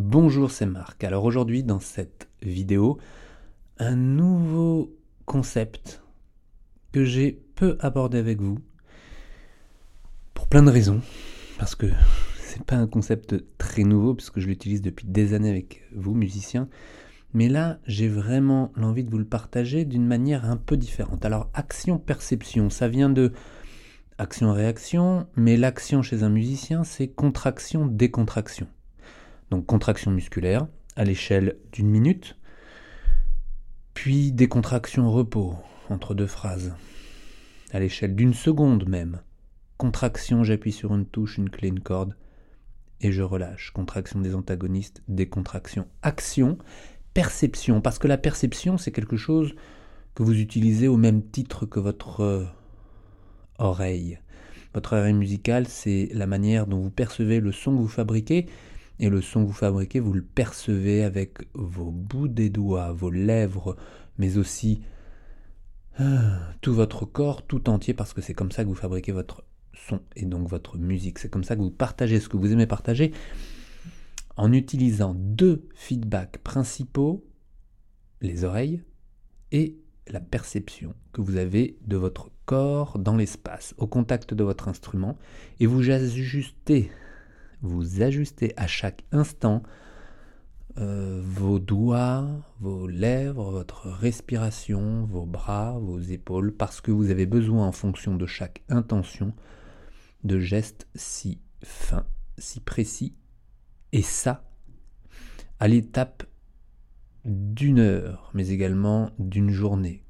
Bonjour, c'est Marc. Alors aujourd'hui, dans cette vidéo, un nouveau concept que j'ai peu abordé avec vous pour plein de raisons. Parce que c'est pas un concept très nouveau, puisque je l'utilise depuis des années avec vous, musiciens. Mais là, j'ai vraiment l'envie de vous le partager d'une manière un peu différente. Alors, action-perception, ça vient de action-réaction, mais l'action chez un musicien, c'est contraction-décontraction. Donc contraction musculaire à l'échelle d'une minute, puis décontraction repos entre deux phrases, à l'échelle d'une seconde même. Contraction, j'appuie sur une touche, une clé, une corde, et je relâche. Contraction des antagonistes, décontraction, action, perception, parce que la perception, c'est quelque chose que vous utilisez au même titre que votre euh, oreille. Votre oreille musicale, c'est la manière dont vous percevez le son que vous fabriquez, et le son que vous fabriquez, vous le percevez avec vos bouts des doigts, vos lèvres, mais aussi ah, tout votre corps tout entier, parce que c'est comme ça que vous fabriquez votre son et donc votre musique. C'est comme ça que vous partagez ce que vous aimez partager en utilisant deux feedbacks principaux, les oreilles et la perception que vous avez de votre corps dans l'espace, au contact de votre instrument, et vous ajustez vous ajustez à chaque instant euh, vos doigts, vos lèvres, votre respiration, vos bras, vos épaules, parce que vous avez besoin en fonction de chaque intention de gestes si fins, si précis, et ça à l'étape d'une heure, mais également d'une journée.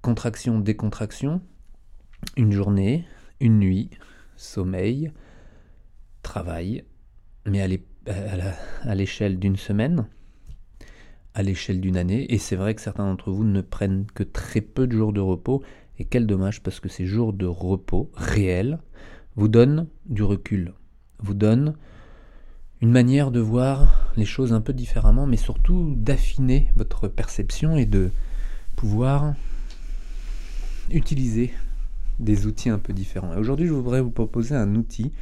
Contraction, décontraction, une journée, une nuit, sommeil, travail, mais à l'échelle d'une semaine, à l'échelle d'une année, et c'est vrai que certains d'entre vous ne prennent que très peu de jours de repos, et quel dommage parce que ces jours de repos réels vous donnent du recul, vous donnent une manière de voir les choses un peu différemment, mais surtout d'affiner votre perception et de pouvoir utiliser des outils un peu différents. Et aujourd'hui, je voudrais vous proposer un outil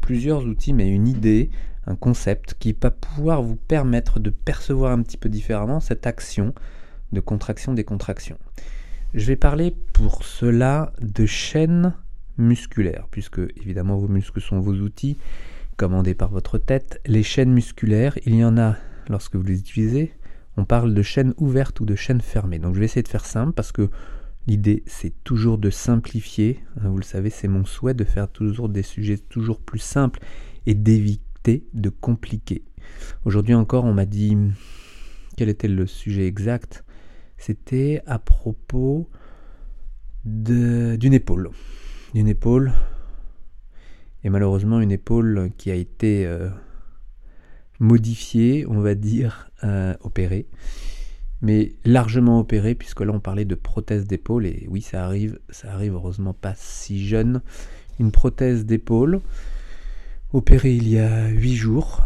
plusieurs outils, mais une idée, un concept qui va pouvoir vous permettre de percevoir un petit peu différemment cette action de contraction des contractions. Je vais parler pour cela de chaînes musculaires, puisque évidemment vos muscles sont vos outils commandés par votre tête. Les chaînes musculaires, il y en a lorsque vous les utilisez, on parle de chaînes ouvertes ou de chaînes fermées. Donc je vais essayer de faire simple parce que L'idée, c'est toujours de simplifier. Hein, vous le savez, c'est mon souhait de faire toujours des sujets toujours plus simples et d'éviter de compliquer. Aujourd'hui encore, on m'a dit quel était le sujet exact? C'était à propos d'une épaule. D'une épaule. Et malheureusement, une épaule qui a été euh, modifiée, on va dire, euh, opérée mais largement opéré, puisque là on parlait de prothèse d'épaule, et oui ça arrive, ça arrive heureusement pas si jeune, une prothèse d'épaule, opérée il y a 8 jours,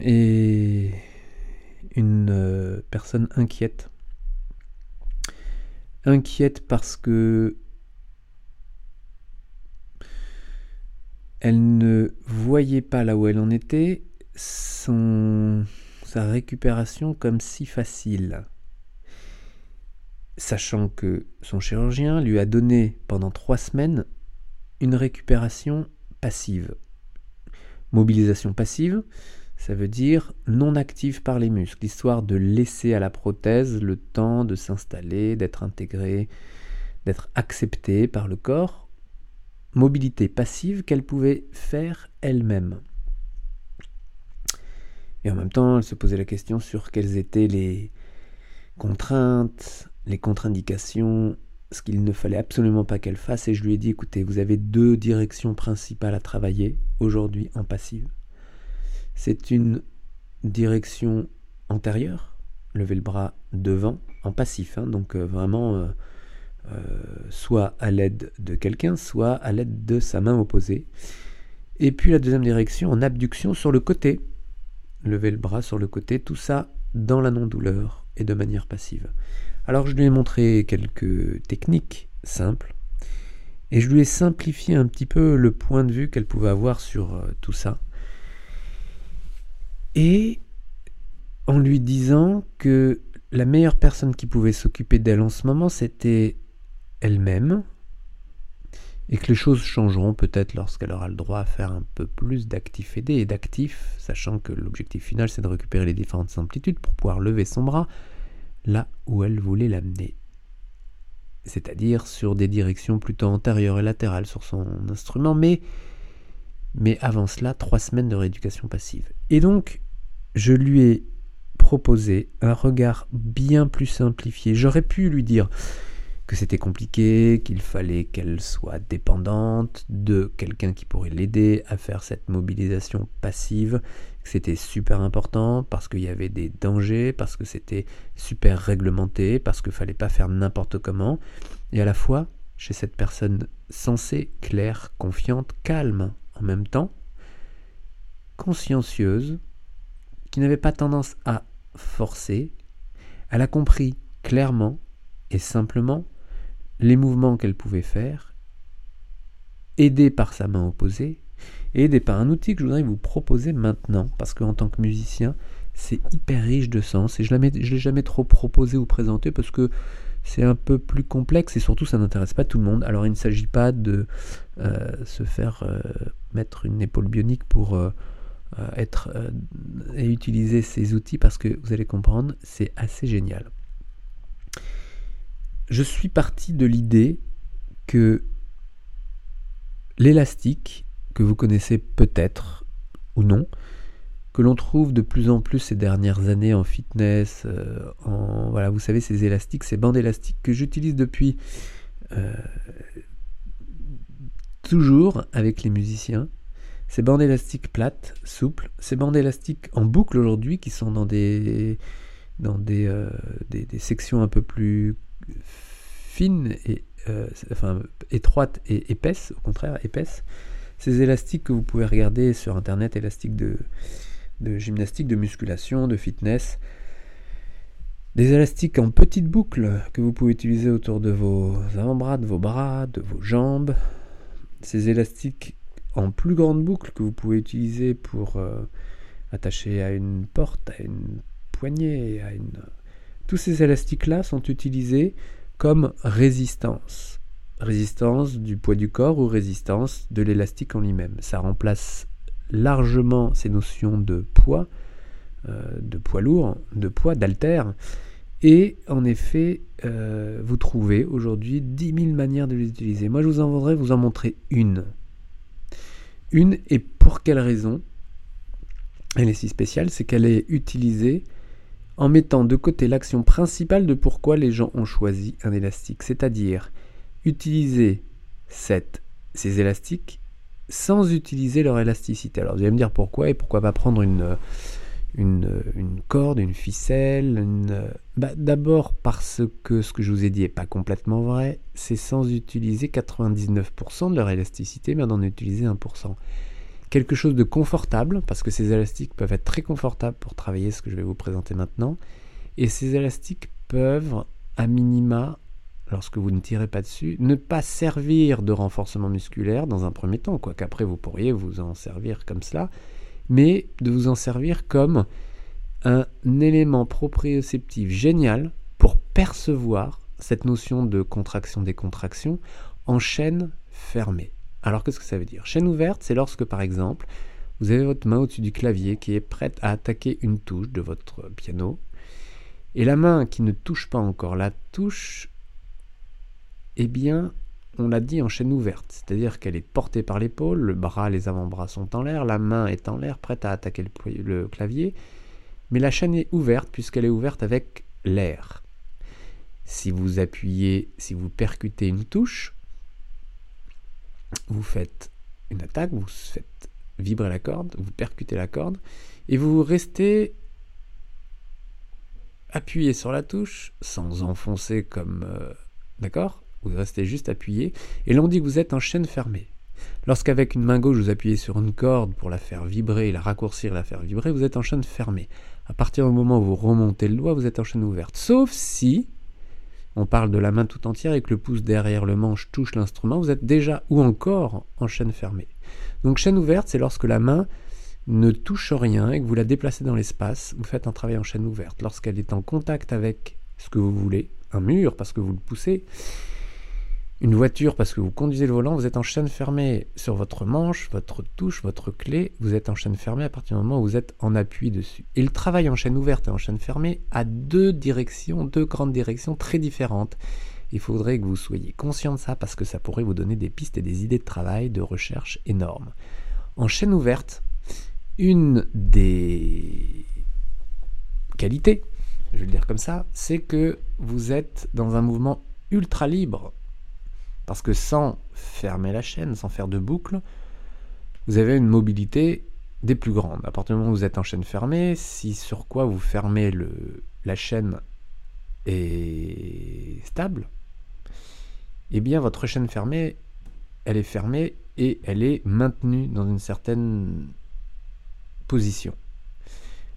et une euh, personne inquiète. Inquiète parce que elle ne voyait pas là où elle en était, son, sa récupération comme si facile sachant que son chirurgien lui a donné pendant trois semaines une récupération passive. Mobilisation passive, ça veut dire non active par les muscles, histoire de laisser à la prothèse le temps de s'installer, d'être intégrée, d'être acceptée par le corps. Mobilité passive qu'elle pouvait faire elle-même. Et en même temps, elle se posait la question sur quelles étaient les contraintes, les contre-indications, ce qu'il ne fallait absolument pas qu'elle fasse, et je lui ai dit, écoutez, vous avez deux directions principales à travailler aujourd'hui en passive. C'est une direction antérieure, lever le bras devant, en passif, hein, donc euh, vraiment euh, euh, soit à l'aide de quelqu'un, soit à l'aide de sa main opposée. Et puis la deuxième direction en abduction sur le côté, lever le bras sur le côté, tout ça dans la non-douleur et de manière passive. Alors je lui ai montré quelques techniques simples et je lui ai simplifié un petit peu le point de vue qu'elle pouvait avoir sur euh, tout ça. et en lui disant que la meilleure personne qui pouvait s'occuper d'elle en ce moment, c'était elle-même, et que les choses changeront peut-être lorsqu'elle aura le droit à faire un peu plus d'actifs aidés et d'actifs, sachant que l'objectif final c'est de récupérer les différentes amplitudes pour pouvoir lever son bras là où elle voulait l'amener. C'est-à-dire sur des directions plutôt antérieures et latérales sur son instrument, mais, mais avant cela, trois semaines de rééducation passive. Et donc, je lui ai proposé un regard bien plus simplifié. J'aurais pu lui dire, que c'était compliqué, qu'il fallait qu'elle soit dépendante de quelqu'un qui pourrait l'aider à faire cette mobilisation passive, que c'était super important parce qu'il y avait des dangers, parce que c'était super réglementé, parce qu'il fallait pas faire n'importe comment, et à la fois chez cette personne sensée, claire, confiante, calme en même temps, consciencieuse, qui n'avait pas tendance à forcer, elle a compris clairement et simplement les mouvements qu'elle pouvait faire, aidée par sa main opposée, et aidée par un outil que je voudrais vous proposer maintenant, parce qu'en tant que musicien, c'est hyper riche de sens, et je ne l'ai jamais trop proposé ou présenté, parce que c'est un peu plus complexe, et surtout ça n'intéresse pas tout le monde. Alors il ne s'agit pas de euh, se faire euh, mettre une épaule bionique pour... Euh, être et utiliser ces outils parce que vous allez comprendre, c'est assez génial je suis parti de l'idée que l'élastique, que vous connaissez peut-être ou non, que l'on trouve de plus en plus ces dernières années en fitness, euh, en voilà, vous savez ces élastiques, ces bandes élastiques que j'utilise depuis euh, toujours avec les musiciens. Ces bandes élastiques plates, souples, ces bandes élastiques en boucle aujourd'hui qui sont dans des dans des, euh, des, des sections un peu plus fine et euh, enfin étroite et épaisse, au contraire épaisse. Ces élastiques que vous pouvez regarder sur internet, élastiques de, de gymnastique, de musculation, de fitness. Des élastiques en petites boucles que vous pouvez utiliser autour de vos avant-bras, de vos bras, de vos jambes. Ces élastiques en plus grande boucle que vous pouvez utiliser pour euh, attacher à une porte, à une poignée, à une, tous ces élastiques-là sont utilisés comme résistance. Résistance du poids du corps ou résistance de l'élastique en lui-même. Ça remplace largement ces notions de poids, euh, de poids lourd, de poids, d'alter. Et en effet, euh, vous trouvez aujourd'hui 10 000 manières de les utiliser. Moi, je vous en voudrais vous en montrer une. Une, et pour quelle raison? Elle est si spéciale, c'est qu'elle est utilisée en mettant de côté l'action principale de pourquoi les gens ont choisi un élastique, c'est-à-dire utiliser ces élastiques sans utiliser leur élasticité. Alors vous allez me dire pourquoi et pourquoi pas prendre une, une, une corde, une ficelle. Bah, D'abord parce que ce que je vous ai dit n'est pas complètement vrai, c'est sans utiliser 99% de leur élasticité, mais d'en utiliser 1% quelque chose de confortable, parce que ces élastiques peuvent être très confortables pour travailler ce que je vais vous présenter maintenant, et ces élastiques peuvent, à minima, lorsque vous ne tirez pas dessus, ne pas servir de renforcement musculaire dans un premier temps, quoique après vous pourriez vous en servir comme cela, mais de vous en servir comme un élément proprioceptif génial pour percevoir cette notion de contraction-décontraction en chaîne fermée. Alors qu'est-ce que ça veut dire? Chaîne ouverte, c'est lorsque par exemple, vous avez votre main au-dessus du clavier qui est prête à attaquer une touche de votre piano, et la main qui ne touche pas encore la touche, eh bien, on l'a dit en chaîne ouverte, c'est-à-dire qu'elle est portée par l'épaule, le bras, les avant-bras sont en l'air, la main est en l'air, prête à attaquer le, clavier, mais la chaîne est ouverte puisqu'elle est ouverte avec l'air. Si vous appuyez, si vous percutez une touche, vous faites une attaque, vous faites vibrer la corde, vous percutez la corde, et vous restez appuyé sur la touche, sans enfoncer comme... Euh, d'accord? Vous restez juste appuyé, et l'on dit que vous êtes en chaîne fermée. Lorsqu'avec une main gauche vous appuyez sur une corde pour la faire vibrer, la raccourcir, la faire vibrer, vous êtes en chaîne fermée. À partir du moment où vous remontez le doigt, vous êtes en chaîne ouverte. Sauf si on parle de la main tout entière et que le pouce derrière le manche touche l'instrument, vous êtes déjà ou encore en chaîne fermée. Donc chaîne ouverte, c'est lorsque la main ne touche rien et que vous la déplacez dans l'espace, vous faites un travail en chaîne ouverte. Lorsqu'elle est en contact avec ce que vous voulez, un mur parce que vous le poussez, une voiture parce que vous conduisez le volant, vous êtes en chaîne fermée sur votre manche, votre touche, votre clé, vous êtes en chaîne fermée à partir du moment où vous êtes en appui dessus. Et le travail en chaîne ouverte et en chaîne fermée a deux directions, deux grandes directions très différentes. Il faudrait que vous soyez conscient de ça parce que ça pourrait vous donner des pistes et des idées de travail, de recherche énormes. En chaîne ouverte, une des qualités, je vais le dire comme ça, c'est que vous êtes dans un mouvement ultra libre. Parce que sans fermer la chaîne, sans faire de boucle, vous avez une mobilité des plus grandes. À partir du moment où vous êtes en chaîne fermée, si sur quoi vous fermez la chaîne est stable, eh bien votre chaîne fermée, elle est fermée et elle est maintenue dans une certaine position.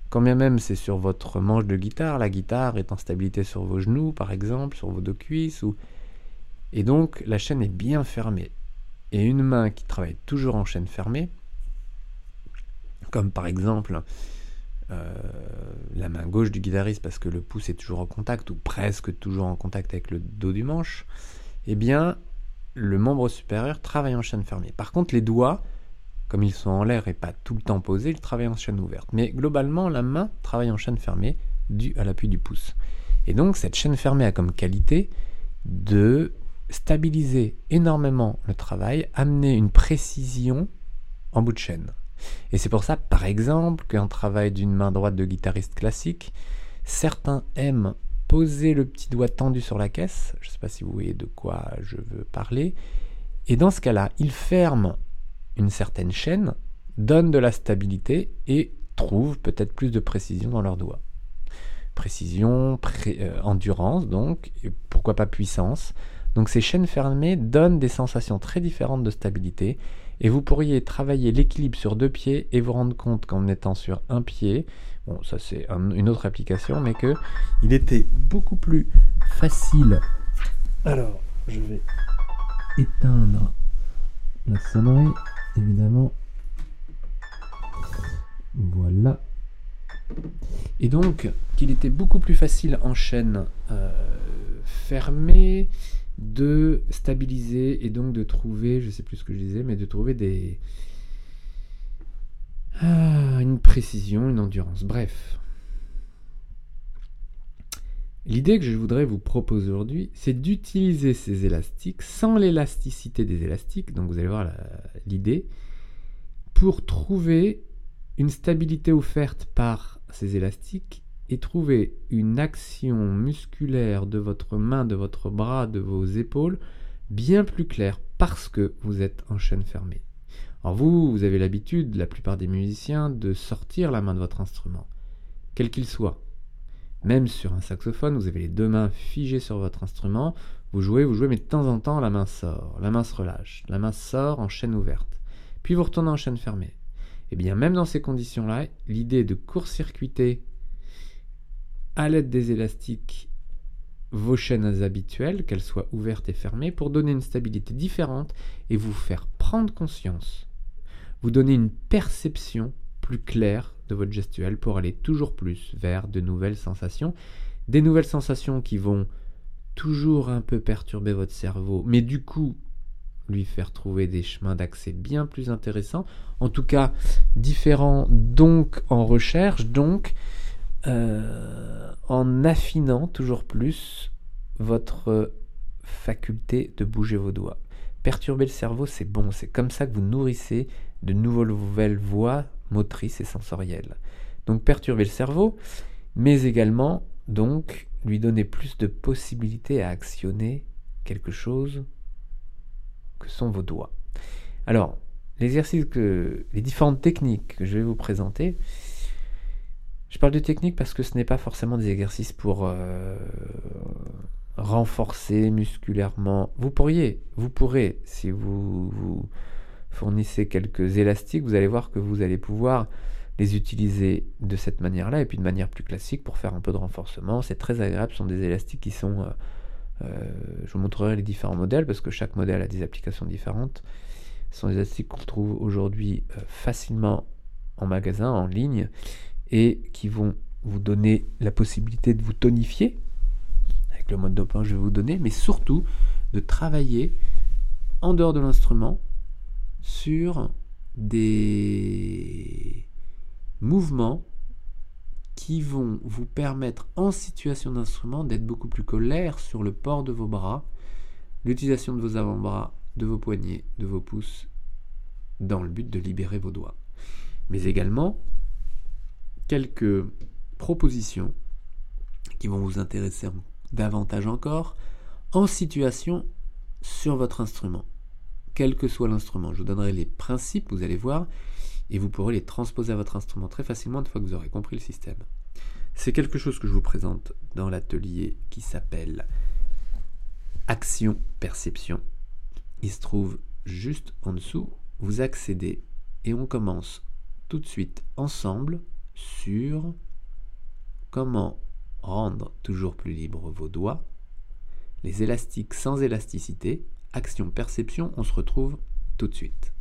Quand bien même c'est sur votre manche de guitare, la guitare est en stabilité sur vos genoux par exemple, sur vos deux cuisses, ou... et donc la chaîne est bien fermée. Et une main qui travaille toujours en chaîne fermée, comme par exemple euh, la main gauche du guitariste parce que le pouce est toujours en contact ou presque toujours en contact avec le dos du manche, eh bien le membre supérieur travaille en chaîne fermée. Par contre les doigts, comme ils sont en l'air et pas tout le temps posés, ils travaillent en chaîne ouverte. Mais globalement, la main travaille en chaîne fermée dû à l'appui du pouce. Et donc cette chaîne fermée a comme qualité de stabiliser énormément le travail, amener une précision en bout de chaîne. Et c'est pour ça, par exemple, qu'un travail d'une main droite de guitariste classique, certains aiment poser le petit doigt tendu sur la caisse, je ne sais pas si vous voyez de quoi je veux parler, et dans ce cas-là, ils ferment une certaine chaîne, donnent de la stabilité et trouvent peut-être plus de précision dans leurs doigts. Précision, euh, endurance donc, et pourquoi pas puissance. Donc ces chaînes fermées donnent des sensations très différentes de stabilité et vous pourriez travailler l'équilibre sur deux pieds et vous rendre compte qu'en étant sur un pied, bon ça c'est une autre application, mais que il était beaucoup plus facile. Alors je vais éteindre la sonnerie évidemment. Voilà. Et donc, qu'il était beaucoup plus facile en chaîne euh, fermée de stabiliser et donc de trouver, je sais plus ce que je disais, mais de trouver des. Ah, une précision, une endurance. Bref. L'idée que je voudrais vous proposer aujourd'hui, c'est d'utiliser ces élastiques sans l'élasticité des élastiques, donc vous allez voir l'idée, pour trouver une stabilité offerte par ces élastiques et trouver une action musculaire de votre main, de votre bras, de vos épaules bien plus claire parce que vous êtes en chaîne fermée. Alors vous, vous avez l'habitude, la plupart des musiciens, de sortir la main de votre instrument, quel qu'il soit. Même sur un saxophone, vous avez les deux mains figées sur votre instrument, vous jouez, vous jouez, mais de temps en temps, la main sort, la main se relâche, la main sort en chaîne ouverte, puis vous retournez en chaîne fermée. Et eh bien même dans ces conditions-là, l'idée de court-circuiter à l'aide des élastiques vos chaînes habituelles, qu'elles soient ouvertes et fermées, pour donner une stabilité différente et vous faire prendre conscience, vous donner une perception plus claire de votre gestuelle pour aller toujours plus vers de nouvelles sensations. Des nouvelles sensations qui vont toujours un peu perturber votre cerveau, mais du coup lui faire trouver des chemins d'accès bien plus intéressants, en tout cas différents, donc en recherche, donc euh, en affinant toujours plus votre faculté de bouger vos doigts. Perturber le cerveau, c'est bon, c'est comme ça que vous nourrissez de nouvelles voies motrice et sensorielle. Donc perturber le cerveau, mais également donc lui donner plus de possibilités à actionner quelque chose que sont vos doigts. Alors, l'exercice les différentes techniques que je vais vous présenter, je parle de techniques parce que ce n'est pas forcément des exercices pour euh, renforcer musculairement. Vous pourriez, vous pourrez, si vous, vous fournissez quelques élastiques, vous allez voir que vous allez pouvoir les utiliser de cette manière-là et puis de manière plus classique pour faire un peu de renforcement. C'est très agréable, ce sont des élastiques qui sont... Euh, euh, je vous montrerai les différents modèles parce que chaque modèle a des applications différentes. Ce sont des élastiques qu'on trouve aujourd'hui facilement en magasin, en ligne, et qui vont vous donner la possibilité de vous tonifier, avec le mode dopant je vais vous donner, mais surtout de travailler en dehors de l'instrument sur des mouvements qui vont vous permettre en situation d'instrument d'être beaucoup plus colère sur le port de vos bras, l'utilisation de vos avant-bras, de vos poignets, de vos pouces, dans le but de libérer vos doigts. Mais également quelques propositions qui vont vous intéresser davantage encore en situation sur votre instrument, quel que soit l'instrument. Je vous donnerai les principes, vous allez voir, et vous pourrez les transposer à votre instrument très facilement une fois que vous aurez compris le système. C'est quelque chose que je vous présente dans l'atelier qui s'appelle Action Perception. Il se trouve juste en dessous. Vous accédez et on commence tout de suite ensemble sur comment rendre toujours plus libres vos doigts, les élastiques sans élasticité, action perception, on se retrouve tout de suite.